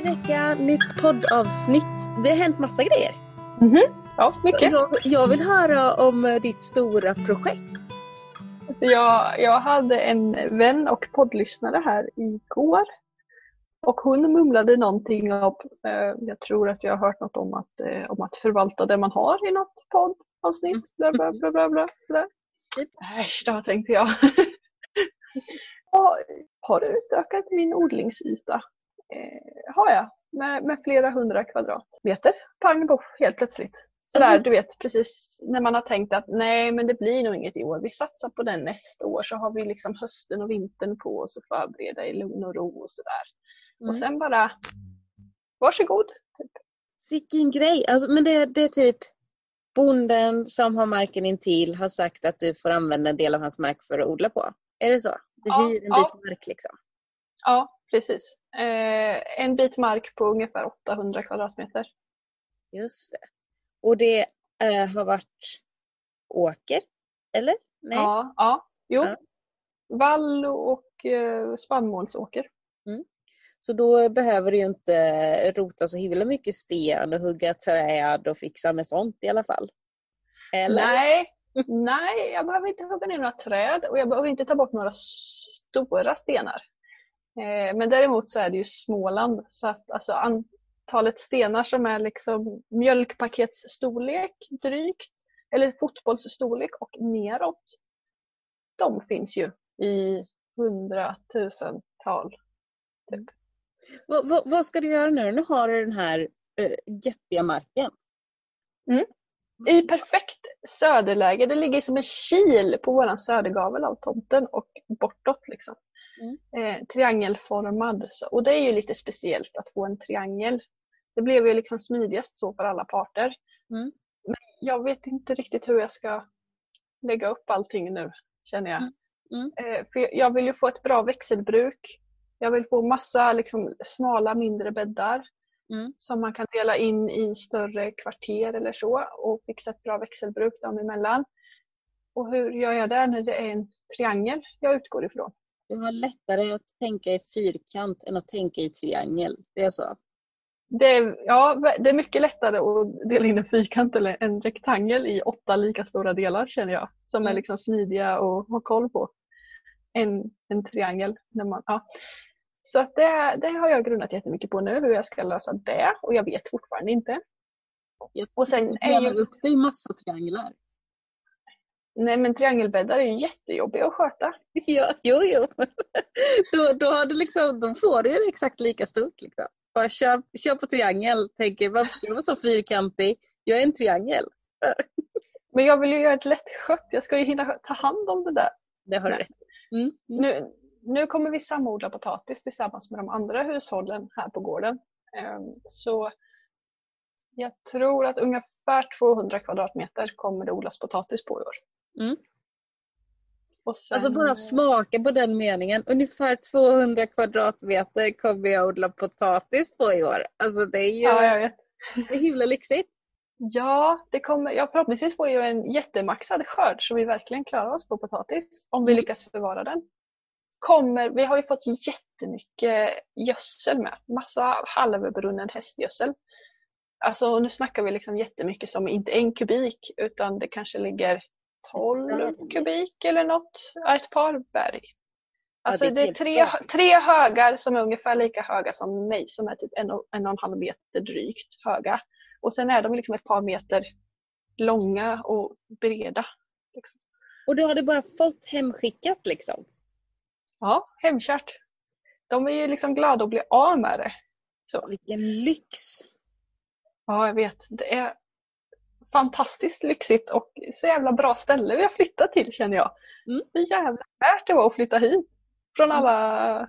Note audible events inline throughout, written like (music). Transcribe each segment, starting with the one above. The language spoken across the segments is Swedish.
Ny vecka, nytt poddavsnitt. Det har hänt massa grejer. Mhm. Ja, mycket. Jag, jag vill höra om ditt stora projekt. Alltså jag, jag hade en vän och poddlyssnare här igår. Och hon mumlade någonting om, eh, jag tror att jag har hört något om att, eh, om att förvalta det man har i något poddavsnitt. Bla bla bla bla bla. Sådär. Äsch då tänkte jag. (laughs) jag har utökat min odlingsyta. Eh, har jag. Med, med flera hundra kvadratmeter. Pang boff, helt plötsligt. Sådär, Alltså- du vet precis när man har tänkt att nej men det blir nog inget i år. Vi satsar på den nästa år så har vi liksom hösten och vintern på oss att förbereda i lugn och ro och sådär. Och Mm. sen bara varsågod. Typ. Vilken grej! Alltså, men det, det är typ bonden som har marken intill har sagt att du får använda en del av hans mark för att odla på. Är det så? Du Ja, hyr en ja. bit mark liksom? Ja, precis. Eh, en bit mark på ungefär 800 kvadratmeter. Just det. Och det eh, har varit åker? Eller? Nej? Ja, ja, jo. Ja. Vall och eh, spannmålsåker. Så då behöver du ju inte rota så himla mycket sten och hugga träd och fixa med sånt i alla fall. Eller? Nej, (laughs) nej, jag behöver inte hugga ner några träd och jag behöver inte ta bort några stora stenar. Eh, men däremot så är det ju Småland så att alltså antalet stenar som är liksom mjölkpaketsstorlek drygt eller fotbollsstorlek och neråt. De finns ju i hundratusental. Vad, vad, vad ska du göra nu? Nu har du den här äh, jättiga marken. I perfekt söderläge. Det ligger som en kil på våran södergavel av tomten och bortåt. Liksom. Eh, triangelformad. Så, och det är ju lite speciellt att få en triangel. Det blev ju liksom smidigast så för alla parter. Mm. Men jag vet inte riktigt hur jag ska lägga upp allting nu känner jag. Mm. Mm. Eh, för jag vill ju få ett bra växelbruk. Jag vill få massa liksom, smala mindre bäddar Mm. som man kan dela in i större kvarter eller så och fixa ett bra växelbruk dem emellan. Och hur gör jag det när det är en triangel jag utgår ifrån? Du har lättare att tänka i fyrkant än att tänka i triangel. Det är så? Det är, ja, det är mycket lättare att dela in en fyrkant eller en rektangel i åtta lika stora delar känner jag. Som är Mm. liksom smidiga att ha koll på. En, en triangel. När man, ja. Så att det, det har jag grundat jättemycket på nu hur jag ska lösa det och jag vet fortfarande inte. Jag Och sen är ju- upp det i massa trianglar. Nej men triangelbäddar är ju jättejobbiga att sköta. (laughs) Ja, jo, jo. (laughs) Då, då, har du liksom, då får du exakt lika stort. Liksom. Bara kör, kör på triangel. Tänker, varför ska jag vara så fyrkantig? Jag är en triangel. (laughs) Men jag vill ju göra det lättskött. Jag ska ju hinna ta hand om det där. Det har du rätt mm. mm. Nu, nu kommer vi samodla potatis tillsammans med de andra hushållen här på gården. Ehm, Så jag tror att ungefär 200 kvadratmeter kommer det odlas potatis på i år. Mm. Sen, Alltså bara smaka på den meningen. Ungefär 200 kvadratmeter kommer jag odla potatis på i år. Alltså det är ju Ja, jag vet. det är himla lyxigt. Ja, det kommer, ja, förhoppningsvis får jag en jättemaxad skörd så vi verkligen klarar oss på potatis om vi Mm. lyckas förvara den. Kommer, vi har ju fått jättemycket gödsel med. Massa halvbrunnen hästgödsel. Alltså nu snackar vi liksom jättemycket som inte en kubik utan det kanske ligger 12 berg. kubik eller något. Ja, ett par berg. Alltså det är det är tre, tre högar som är ungefär lika höga som mig som är typ en och en, och en halv meter drygt höga. Och sen är de liksom ett par meter långa och breda. Liksom. Och du hade bara fått hemskickat liksom. Ja, hemkärt. De är ju liksom glada att bli av med det. Så. Vilken lyx! Ja, jag vet. Det är fantastiskt lyxigt och så jävla bra ställe vi har flyttat till känner jag. Mm. Det är jävla värt det var att flytta hit. Från alla...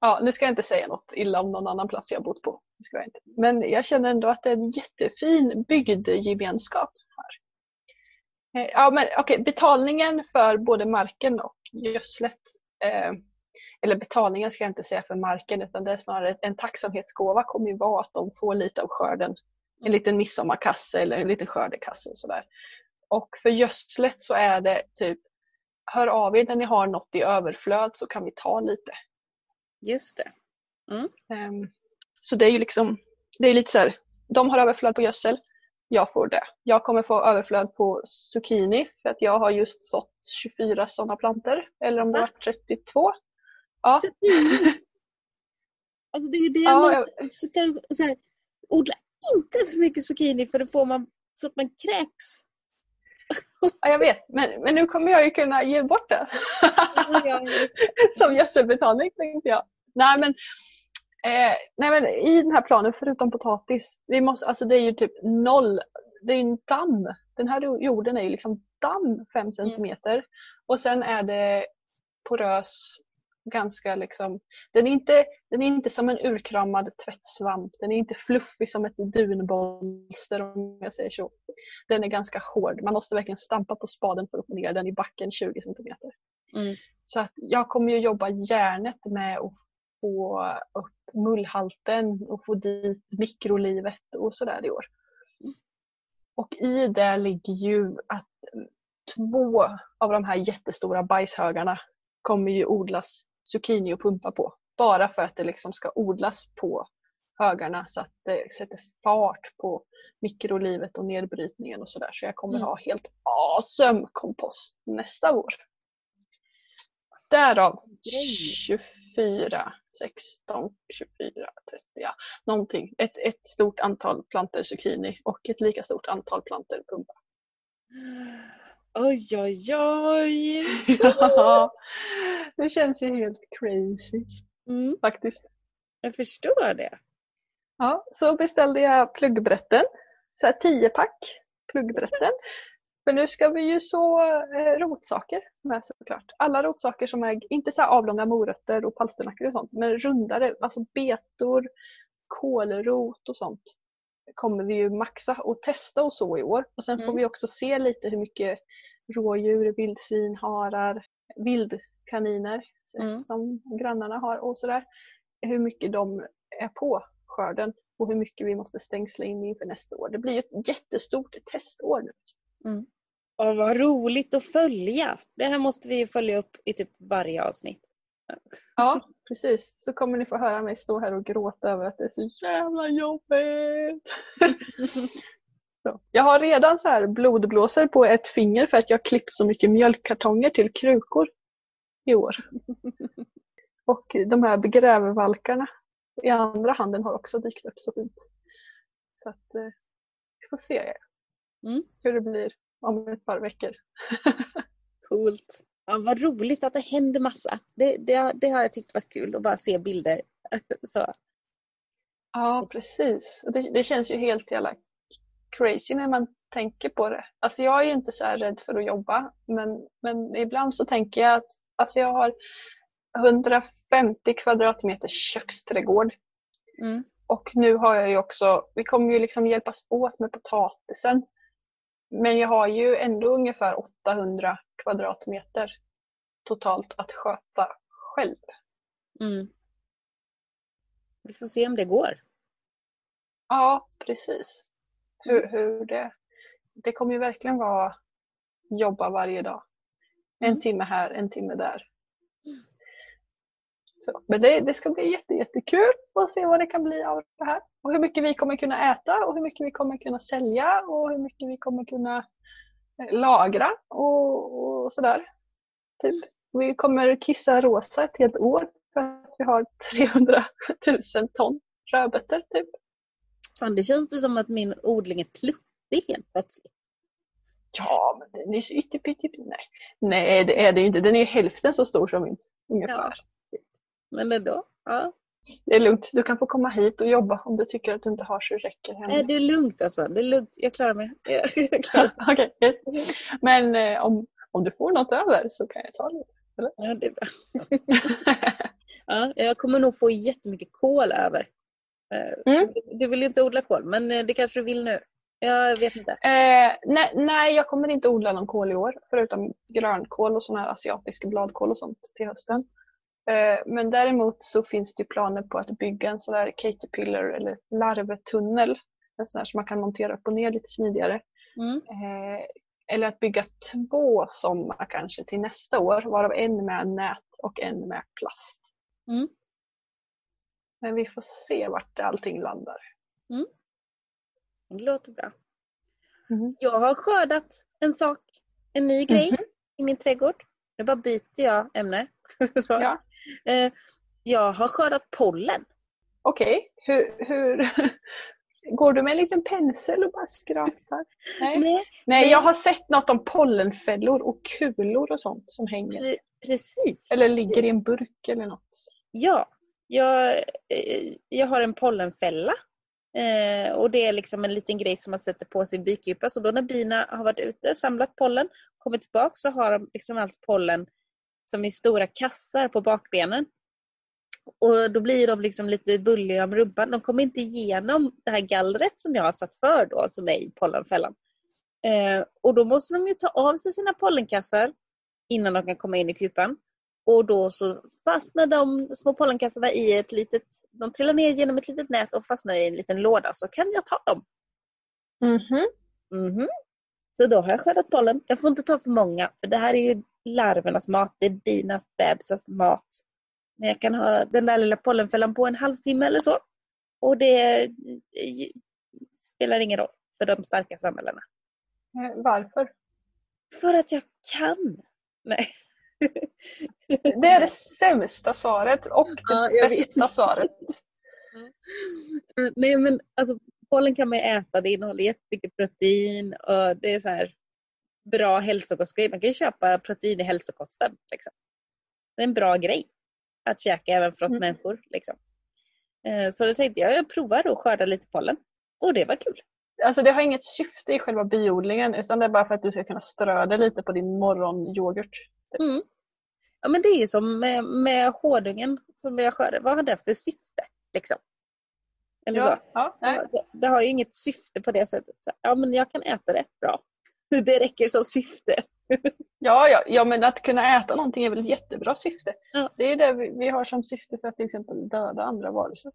Ja, nu ska jag inte säga något illa om någon annan plats jag bott på. Det ska jag inte. Men jag känner ändå att det är en jättefin bygdegemenskap här. Eh, Ja, men okej, betalningen för både marken och gödslet eh, eller betalningen ska jag inte säga för marken utan det är snarare en tacksamhetsgåva kommer ju vara att de får lite av skörden. En liten midsommarkasse eller en liten skördekasse och sådär. Och för gödslet så är det typ hör av er när ni har något i överflöd så kan vi ta lite. Just det. Ehm, Så det är ju liksom, det är lite så här, de har överflöd på gödsel, jag får det. Jag kommer få överflöd på zucchini för att jag har just sått 24 sådana planter. Eller om det Va? var 32. Ja. Zucchini. (laughs) Alltså det är det Ja, man jag- så så här, odla inte för mycket zucchini för då får man så att man kräks. ja, jag vet. Men, men nu kommer jag ju kunna ge bort det. (laughs) Som gödselbetalning tänkte jag. Nej men, eh, nej men i den här planen förutom potatis, vi måste, alltså det är ju typ noll, det är ju en damm. Den här jorden är ju liksom damm 5 centimeter. Och sen är det porös, ganska liksom, den är inte, den är inte som en urkramad tvättsvamp. Den är inte fluffig som ett dunbolster om jag säger så. Den är ganska hård. Man måste verkligen stampa på spaden för att få ner den i backen 20 centimeter. Mm. Så att jag kommer ju jobba järnet med att få upp mullhalten och få dit mikrolivet och sådär i år. Och i det ligger ju att två av de här jättestora bajshögarna kommer ju odlas zucchini och pumpa på. Bara för att det liksom ska odlas på högarna så att det sätter fart på mikrolivet och nedbrytningen och sådär. Så jag kommer Mm. ha helt awesome kompost nästa år. Därav Grej. 24, 16, 24, 30, ja, någonting. Ett, ett stort antal planter zucchini och ett lika stort antal planter pumpa. (gasps) (gasps) Oj, oj, oj. Ja, (laughs) det känns ju helt crazy Mm, faktiskt. jag förstår det. Ja, så beställde jag pluggbrätten. Så här 10 pack pluggbrätten. För nu ska vi ju så eh, rotsaker med såklart. Alla rotsaker som är, inte så här avlånga morötter och palsternackor och sånt, men rundare, alltså betor, kålrot och sånt kommer vi ju maxa och testa och så i år. Och sen får Mm. vi också se lite hur mycket rådjur, vildsvin, harar, vildkaniner Mm. som grannarna har och sådär. Hur mycket de är på skörden och hur mycket vi måste stängsla in inför nästa år. Det blir ju ett jättestort testår nu. Och vad roligt att följa. Det här måste vi ju följa upp i typ varje avsnitt. Ja, precis. Så kommer ni få höra mig stå här och gråta över att det är så jävla jobbigt. (laughs) Så. Jag har redan så här blodblåsor på ett finger för att jag har klippt så mycket mjölkkartonger till krukor i år. (laughs) Och de här grävvalkarna i andra handen har också dykt upp så fint. Så att eh, vi får se Mm. hur det blir om ett par veckor. (laughs) Coolt. Ja, vad roligt att det händer massa. Det, det, det har jag tyckt varit kul att bara se bilder. (laughs) Så. Ja, precis. Det, det känns ju helt jävla crazy när man tänker på det. Alltså jag är ju inte så här rädd för att jobba men, men ibland så tänker jag att alltså jag har 150 kvadratmeter köksträdgård Mm. och nu har jag ju också, vi kommer ju liksom hjälpas åt med potatisen. Men jag har ju ändå ungefär 800 kvadratmeter totalt att sköta själv. Mm. Vi får se om det går. Ja, precis. Hur, hur det, det kommer ju verkligen vara jobba varje dag. En Mm. timme här, en timme där. Så, men det, det ska bli jätte, jättekul att se vad det kan bli av det här. Och hur mycket vi kommer kunna äta och hur mycket vi kommer kunna sälja och hur mycket vi kommer kunna lagra och, och sådär. Typ. Vi kommer kissa rosa ett helt år för att vi har 300 000 ton rödbetor typ. Fan, det känns det som att min odling är pluttig helt plötsligt. Ja, men den är så yttepytte. Nej. Nej, det är det ju inte. Den är ju hälften så stor som min. Ungefär. Men ändå. Ja. Det är lugnt. Du kan få komma hit och jobba om du tycker att du inte har så det räcker hemma. Nej, det är lugnt alltså. Det är lugnt. Jag klarar mig. (laughs) Jag, klarar mig. (laughs) Yes. Men eh, om, om du får något över så kan jag ta lite. Ja, det är bra. (laughs) Ja, jag kommer nog få jättemycket kål över. Eh, Mm. Du vill ju inte odla kål, men eh, det kanske du vill nu. Jag vet inte. Eh, nej, nej, jag kommer inte odla någon kål i år förutom grönkål och sån här asiatisk bladkål och sånt till hösten. Eh, men däremot så finns det planer på att bygga en sån där caterpillar eller larvtunnel. En sån där som man kan montera upp och ner lite smidigare. Mm. Eh, eller att bygga två sådana kanske till nästa år, varav en med nät och en med plast. Mm. Men vi får se vart allting landar. Det låter bra. Mm. Jag har skördat en sak, en ny grej Mhm. i min trädgård. Nu bara byter jag ämne. (laughs) Så. Ja. Eh, Jag har skördat pollen. Okej, hur, hur (laughs) går du med en liten pensel och bara skrapar? Nej. Nej, Nej, jag har sett något om pollenfällor och kulor och sånt som hänger. pre- precis. Eller ligger i en burk eller något. Ja, jag, eh, jag har en pollenfälla. Eh, och det är liksom en liten grej som man sätter på sin bikupa. Så då när bina har varit ute, samlat pollen, kommit tillbaka så har de liksom allt pollen som i stora kassar på bakbenen. Och då blir de liksom lite bulliga om rumpan. De kommer inte igenom det här gallret som jag har satt för då, som är i pollenfällan. Eh, och då måste de ju ta av sig sina pollenkassar innan de kan komma in i kupan. Och då så fastnar de små pollenkassarna i ett litet, de trillar ner genom ett litet nät och fastnar i en liten låda så kan jag ta dem. Mhm. Mhm. Så då har jag skördat pollen. Jag får inte ta för många för det här är ju larvernas mat, det är binas bebisars mat. Men jag kan ha den där lilla pollenfällan på en halvtimme eller så. Och det eh, spelar ingen roll för de starka samhällena. Eh, Varför? För att jag kan. Nej. (laughs) Det är det sämsta svaret och det Ja, jag vet. bästa svaret. Eh, Nej men alltså pollen kan man ju äta, det innehåller jättemycket protein och det är så här bra hälsokostgrej. Man kan ju köpa protein i hälsokosten. Liksom. Det är en bra grej att käka även för oss Mm. människor. Liksom. Eh, Så då tänkte jag, jag provar att skörda lite pollen. Och det var kul. Alltså det har inget syfte i själva biodlingen utan det är bara för att du ska kunna strö det lite på din morgonyoghurt. Mm. Ja men det är ju som med, med hårdungen som jag skördade. Vad har det för syfte? Liksom? Eller så. Ja, nej. Ja, det, det har ju inget syfte på det sättet. Så, ja men jag kan äta det, bra. Det räcker som syfte. Ja, ja, ja, men att kunna äta någonting är väl ett jättebra syfte. Ja. Det är det vi, vi har som syfte för att till exempel döda andra varelser.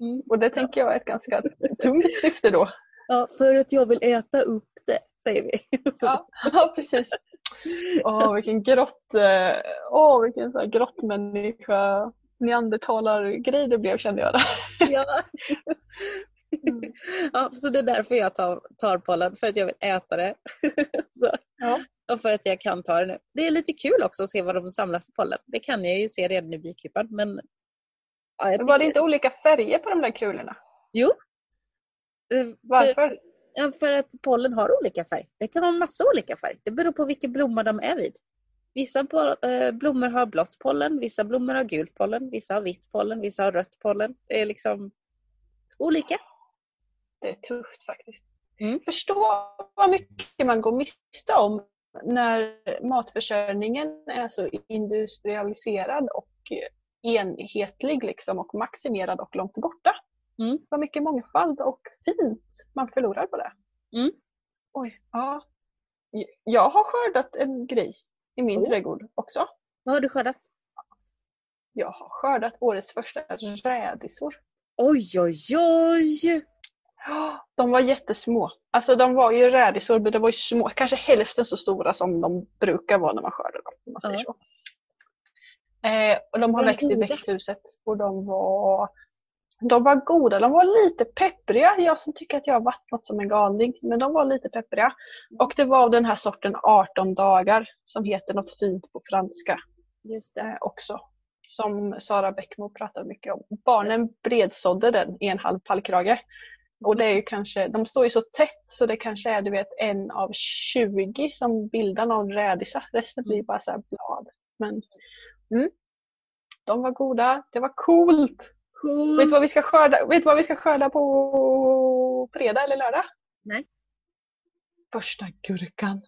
Mm. Och det tänker jag är ett ganska tungt syfte då. (laughs) Ja, för att jag vill äta upp det, säger vi. (laughs) Ja, ja precis. Åh, vilken grott, eh, åh, vilken så här grottmänniska, neandertalargrej det blev kände jag. Där. ja. (laughs) (laughs) ja, så det är därför jag tar, tar pollen, för att jag vill äta det. (laughs) Ja. Och för att jag kan ta det nu. Det är lite kul också att se vad de samlar för pollen. Det kan jag ju se redan i bikupan. Men, ja, Men var det tycker- inte olika färger på de där kulorna? Jo. Eh, Varför? Ja, för att pollen har olika färg. Det kan en massa olika färg. Det beror på vilken blomma de är vid. Vissa eh, blommor har blått pollen, vissa blommor har gult pollen, vissa har vitt pollen, vissa har rött pollen. Det är liksom olika. Det är tufft faktiskt. Mm. Förstå vad mycket man går miste om när matförsörjningen är så industrialiserad och enhetlig liksom och maximerad och långt borta. Mm. Vad mycket mångfald och fint man förlorar på det. Mm. Oj, ja. Jag har skördat en grej i min Oh. trädgård också. Vad har du skördat? Jag har skördat årets första rädisor. Oj, oj, oj! De var jättesmå. Alltså de var ju rädisor men de var ju små, kanske hälften så stora som de brukar vara när man skördar dem. Om man säger så. Eh, och de har växt i växthuset och de var, de var goda. De var lite peppriga. Jag som tycker att jag har vattnat som en galning. Men de var lite peppriga. Och det var den här sorten 18 dagar som heter något fint på franska Just det. eh, också. Som Sara Bäckmo pratar mycket om. Barnen bredsådde den i en halv pallkrage. Och det är ju kanske, de står ju så tätt så det kanske är du vet en av 20 som bildar någon rädisa. Resten blir bara så blad. Men mm, de var goda, det var coolt. Cool. Vet du vad vi ska skörda, vet du vad vi ska skörda på fredag eller lördag? Nej. Första gurkan.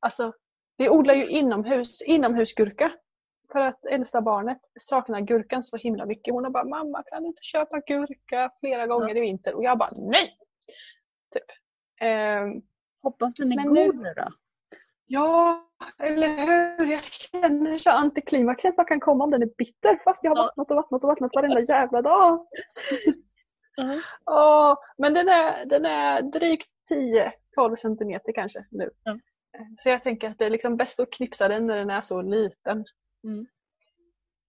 Alltså, vi odlar ju inomhus, inomhusgurka. För att äldsta barnet saknar gurkan så himla mycket. Hon har bara, mamma kan du inte köpa gurka flera gånger i vinter? Och jag bara, nej! Typ. Ehm, Hoppas den är god nu- då. ja, eller hur? Jag känner så antiklimaxen som kan komma om den är bitter. Fast jag har Ja. vattnat och vattnat och vattnat varenda jävla dag. Ja. Åh, men den är, den är drygt 10-12 centimeter kanske nu. Ja. Eh, Så jag tänker att det är liksom bäst att knipsa den när den är så liten. Mm.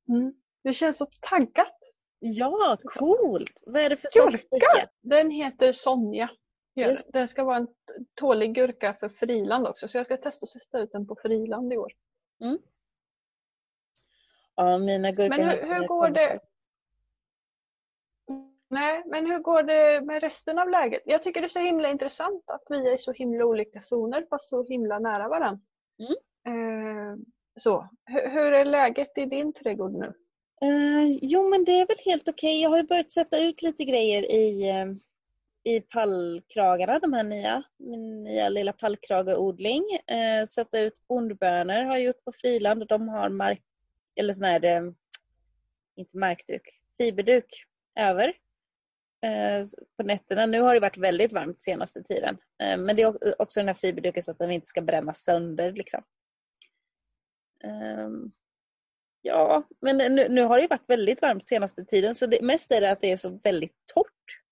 Mm. Det känns så taggat. Ja, coolt! Vad är det för sorts Gurka! gurka? Den heter Sonja. Just den. Den ska vara en tålig gurka för friland också så jag ska testa att sätta ut den på friland i år. Ja, mina gurkor Men hur, hur går det? Nej, men hur går det med resten av läget? Jag tycker det är så himla intressant att vi är i så himla olika zoner fast så himla nära varandra. Mm. Eh, så. Hur, hur är läget i din trädgård nu? Eh, jo, men det är väl helt okej. Jag har ju börjat sätta ut lite grejer i, eh, i pallkragarna, de här nya. Min nya lilla pallkrageodling. Eh, sätta ut bondbönor har jag gjort på friland och de har mark, eller sån här, eh, inte markduk, fiberduk över eh, på nätterna. Nu har det varit väldigt varmt senaste tiden. Eh, men det är också den här fiberduken så att den inte ska brännas sönder. Liksom. Ehm, Ja, men nu, nu har det ju varit väldigt varmt senaste tiden så det, mest är det att det är så väldigt torrt.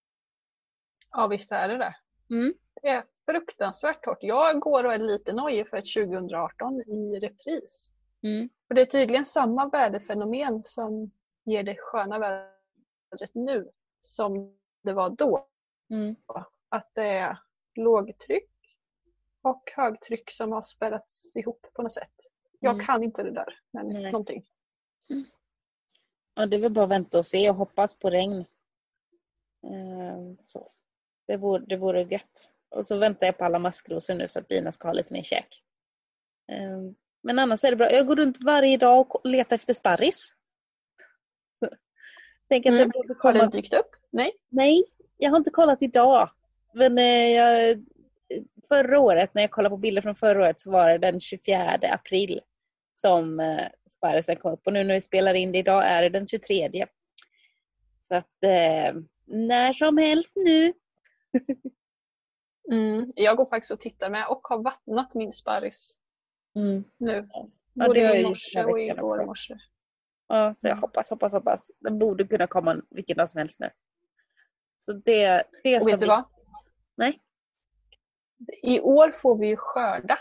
Ja visst är det det. Mm. Det är fruktansvärt torrt. Jag går och är lite nojig för ett 2018 i repris. Mm. För det är tydligen samma väderfenomen som ger det sköna vädret nu som det var då. Mm. Att det är lågtryck och högtryck som har spärrats ihop på något sätt. Jag Mm. kan inte det där, men Nej. någonting. Ja, det är väl bara att vänta och se och hoppas på regn. Ehm, så. Det, vore, det vore gött. Och så väntar jag på alla maskrosor nu så att bina ska ha lite mer käk. Ehm, men annars är det bra. Jag går runt varje dag och letar efter sparris. (laughs) Tänk att Mm. borde Har komma den dykt upp? Nej? Nej, jag har inte kollat idag. Men eh, jag, förra året, när jag kollade på bilder från förra året, så var det den 24 april som eh, sparrisen kom upp. Och nu när vi spelar in det idag är det den 23. Så att eh, när som helst nu. (laughs) Mm. Jag går faktiskt och tittar med och har vattnat min sparris Mm. nu. Ja, Både i morse och igår i morse. Ja, så jag hoppas, hoppas, hoppas. Den borde kunna komma vilken dag som helst nu. Så det, det Och vet du vad? Nej. I år får vi ju skörda.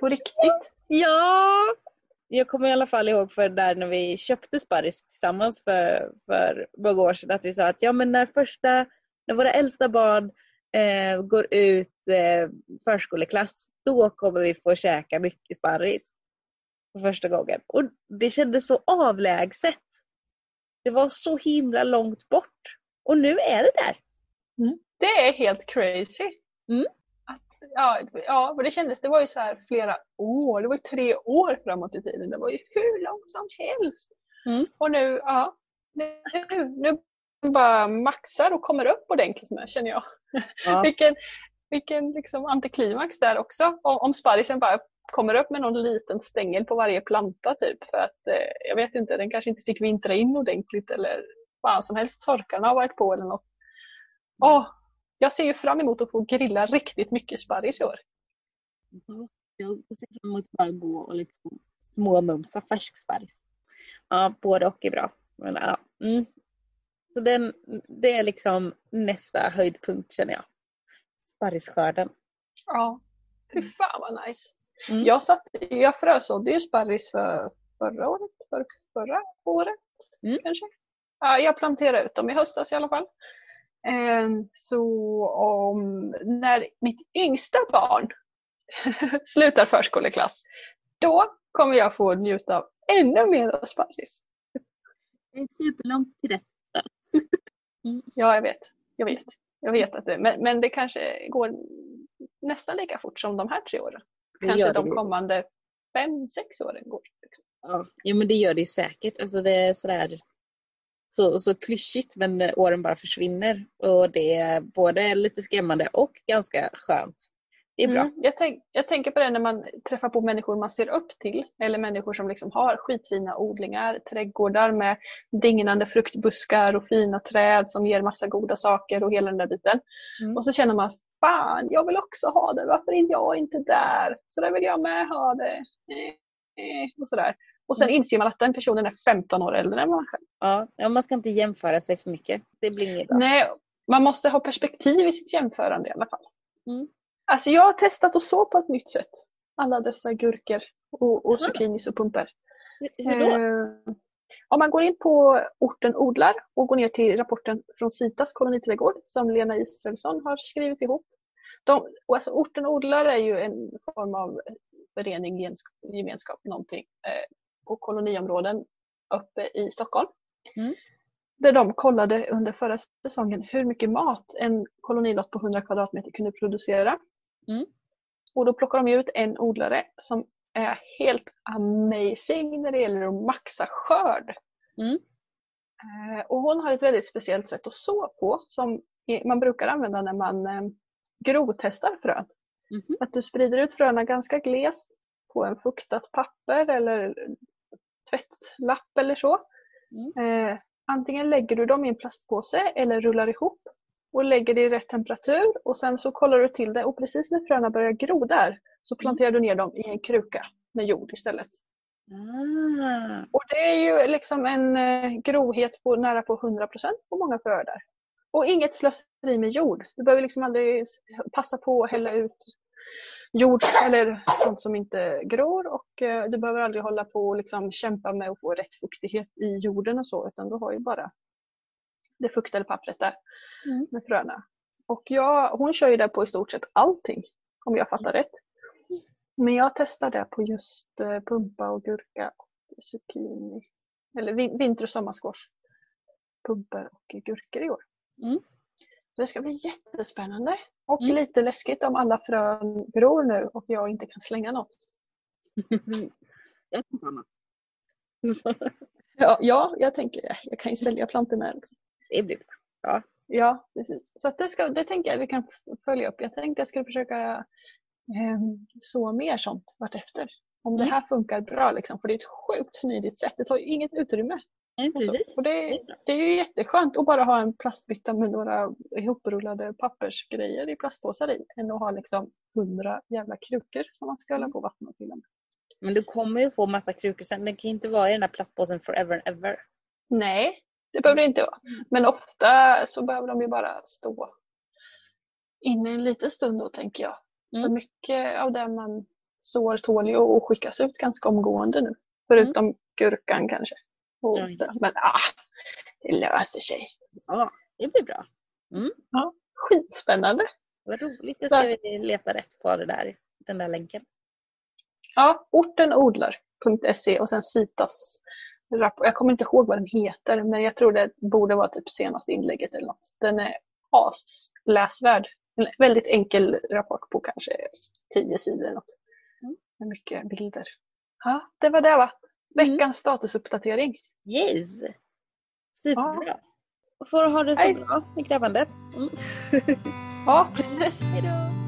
På riktigt. Ja! Jag kommer i alla fall ihåg för där när vi köpte sparris tillsammans för, för många år sedan att vi sa att ja men när första, när våra äldsta barn eh, går ut eh, förskoleklass då kommer vi få käka mycket sparris. För första gången. Och det kändes så avlägset. Det var så himla långt bort. Och nu är det där. Det är helt crazy. Mm. Ja, ja, och det kändes, det var ju så här flera år, det var ju tre år framåt i tiden. Det var ju hur långt som helst. Mm. Och nu, ja, nu, nu bara maxar och kommer upp ordentligt med känner jag. Ja. (laughs) Vilken, vilken liksom antiklimax där också. Om, om sparrisen bara kommer upp med någon liten stängel på varje planta typ. För att eh, jag vet inte, den kanske inte fick vintra in ordentligt eller vad som helst. Sorkarna har varit på eller något. Åh, jag ser ju fram emot att få grilla riktigt mycket sparris i år. Jag ser fram emot att bara gå och liksom småmumsa färsk-sparris. Ja, både och är bra. Men, ja, mm. Så den, det är liksom nästa höjdpunkt känner jag. Sparrisskörden. Ja. Fy fan vad nice. Mm. Jag, satt, jag frösådde ju sparris för förra året, för förra året Mm. kanske. Ja, jag planterade ut dem i höstas i alla fall. Ehm, Så om, när mitt yngsta barn (laughs) slutar förskoleklass, då kommer jag få njuta av ännu mer sparris. Det är superlångt till dess. Ja, jag vet. Jag vet. Jag vet att det, men, men det kanske går nästan lika fort som de här tre åren. Kanske de kommande fem, sex åren går. Liksom. Ja, ja, men det gör det säkert. Alltså det är sådär så, så klyschigt men eh, åren bara försvinner. Och det är både lite skrämmande och ganska skönt. Det är bra. Mm. Jag, tänk, jag tänker på det när man träffar på människor man ser upp till. Eller människor som liksom har skitfina odlingar, trädgårdar med dignande fruktbuskar och fina träd som ger massa goda saker och hela den där biten. Mm. Och så känner man, fan jag vill också ha det, varför är jag inte där? Så där vill jag med ha det. Eh, eh, och sådär. Och sen Mm. inser man att den personen är 15 år äldre än man själv. Ja, ja, man ska inte jämföra sig för mycket. Det blir inget bra. Nej, man måste ha perspektiv i sitt jämförande i alla fall. Mm. Alltså jag har testat att så på ett nytt sätt. Alla dessa gurkor och, och zucchinis och pumper. Hur- då? Eh, om man går in på orten odlar och går ner till rapporten från Citas koloniträdgård som Lena Israelsson har skrivit ihop. De, alltså orten odlar är ju en form av förening, gemenskap, någonting eh, på koloniområden uppe i Stockholm. Mm. Där de kollade under förra säsongen hur mycket mat en kolonilott på 100 kvadratmeter kunde producera. Mm. Och då plockar de ut en odlare som är helt amazing när det gäller att maxa skörd. Mm. Eh, och hon har ett väldigt speciellt sätt att så på som man brukar använda när man eh, grovtestar frön. Mhm. Att du sprider ut fröna ganska glest på en fuktat papper eller tvättlapp eller så. Mm. Eh, antingen lägger du dem i en plastpåse eller rullar ihop och lägger det i rätt temperatur och sen så kollar du till det och precis när fröna börjar gro där så planterar du ner dem i en kruka med jord istället. Ah. Och det är ju liksom en eh, grohet på nära på 100% på många fröer där. Och inget slöseri med jord. Du behöver liksom aldrig passa på att hälla ut jord eller sånt som inte gror och eh, du behöver aldrig hålla på och liksom kämpa med att få rätt fuktighet i jorden och så utan du har ju bara det fuktade pappret där Mm. med fröna. Och jag, hon kör ju det på i stort sett allting om jag fattar rätt. Men jag testade på just eh, pumpa och gurka och zucchini. Eller vin- vinter och sommarsquash. Pumpor och gurkor i år. Mm. Det ska bli jättespännande. Och Mm. lite läskigt om alla frön gror nu och jag inte kan slänga något. (laughs) Jag tar annat. (laughs) Ja, ja jag tänker det. Jag kan ju sälja plantor med också. Det blir bra. Ja, precis. Så det, ska, det tänker jag vi kan följa upp. Jag tänkte jag skulle försöka eh, så mer sånt vartefter. Om det Mm. här funkar bra liksom. För det är ett sjukt smidigt sätt. Det tar ju inget utrymme. Precis. Och det, det är ju jätteskönt att bara ha en plastbytta med några ihoprullade pappersgrejer i plastpåsar i. Än att ha liksom hundra jävla krukor som man ska hålla på och vattna och fylla med. Men du kommer ju få massa krukor sen. Den kan ju inte vara i den där plastpåsen forever and ever. Nej, det behöver det inte vara. Men ofta så behöver de ju bara stå inne en liten stund då tänker jag. Mm. För mycket av det man sår tål ju att skickas ut ganska omgående nu. Förutom gurkan kanske. Mm. Ja, det. Men ah, det löser sig. Ja, det blir bra. Skitspännande! Vad roligt. Jag ska leta rätt på det där, den där länken. Ja, ortenodlar.se och sen Citas rapport. Jag kommer inte ihåg vad den heter men jag tror det borde vara typ senaste inlägget eller något. Den är asläsvärd. En väldigt enkel rapport på kanske tio sidor eller något. Mm. Med mycket bilder. Ja, det var det va? Veckans statusuppdatering. Yes! Superbra. Får du ha det så Hej. bra med grävandet. Mm. Ja, precis. (laughs) Hej då!